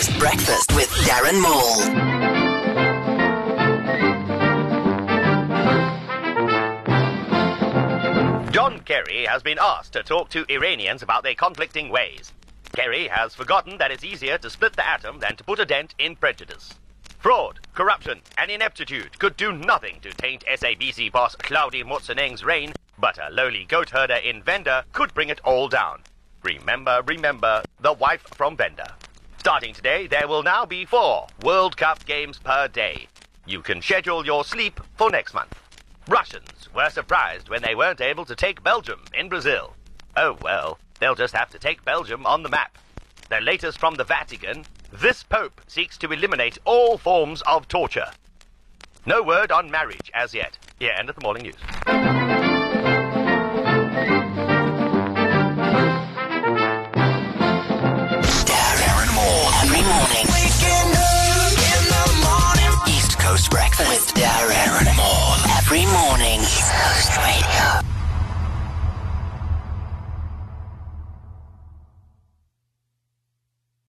Coast Breakfast with Darren Maughan. John Kerry has been asked to talk to Iranians about their conflicting ways. Kerry has forgotten that it's easier to split the atom than to put a dent in prejudice. Fraud, corruption, and ineptitude could do nothing to taint SABC boss Hlaudi Motsoeneng's reign, but a lowly goat herder in Venda could bring it all down. Remember, remember, the wife from Venda. Starting today, there will now be four World Cup games per day. You can schedule your sleep for next month. Russians were surprised when they weren't able to take Belgium in Brazil. Oh well, they'll just have to take Belgium on the map. The latest from the Vatican this Pope seeks to eliminate all forms of torture. No word on marriage as yet. Here, end of the morning news. Every morning.